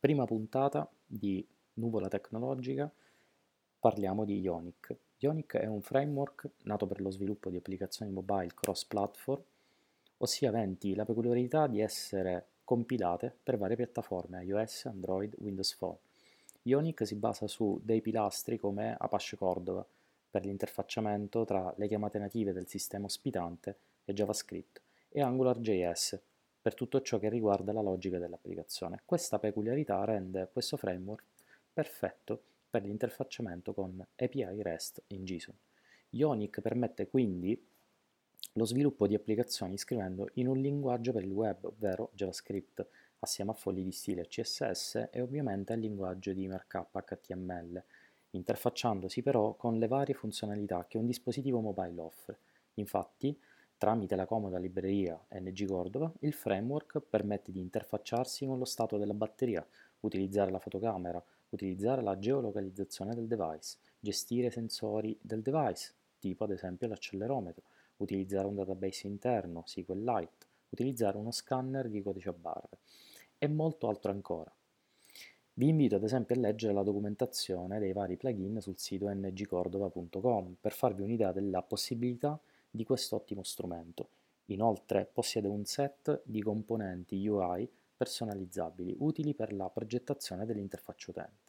Prima puntata di Nuvola Tecnologica, parliamo di Ionic. Ionic è un framework nato per lo sviluppo di applicazioni mobile cross-platform, ossia aventi la peculiarità di essere compilate per varie piattaforme iOS, Android, Windows Phone. Ionic si basa su dei pilastri come Apache Cordova per l'interfacciamento tra le chiamate native del sistema ospitante e JavaScript e AngularJS per tutto ciò che riguarda la logica dell'applicazione. Questa peculiarità rende questo framework perfetto per l'interfacciamento con API REST in JSON. Ionic permette quindi lo sviluppo di applicazioni scrivendo in un linguaggio per il web, ovvero JavaScript, assieme a fogli di stile CSS e ovviamente al linguaggio di markup HTML, interfacciandosi però con le varie funzionalità che un dispositivo mobile offre. Infatti, Tramite la comoda libreria NG Cordova, il framework permette di interfacciarsi con lo stato della batteria, utilizzare la fotocamera, utilizzare la geolocalizzazione del device, gestire sensori del device, tipo ad esempio l'accelerometro, utilizzare un database interno, SQLite, utilizzare uno scanner di codice a barre e molto altro ancora. Vi invito ad esempio a leggere la documentazione dei vari plugin sul sito ngcordova.com per farvi un'idea della possibilità di quest'ottimo strumento. Inoltre possiede un set di componenti UI personalizzabili utili per la progettazione dell'interfaccia utente.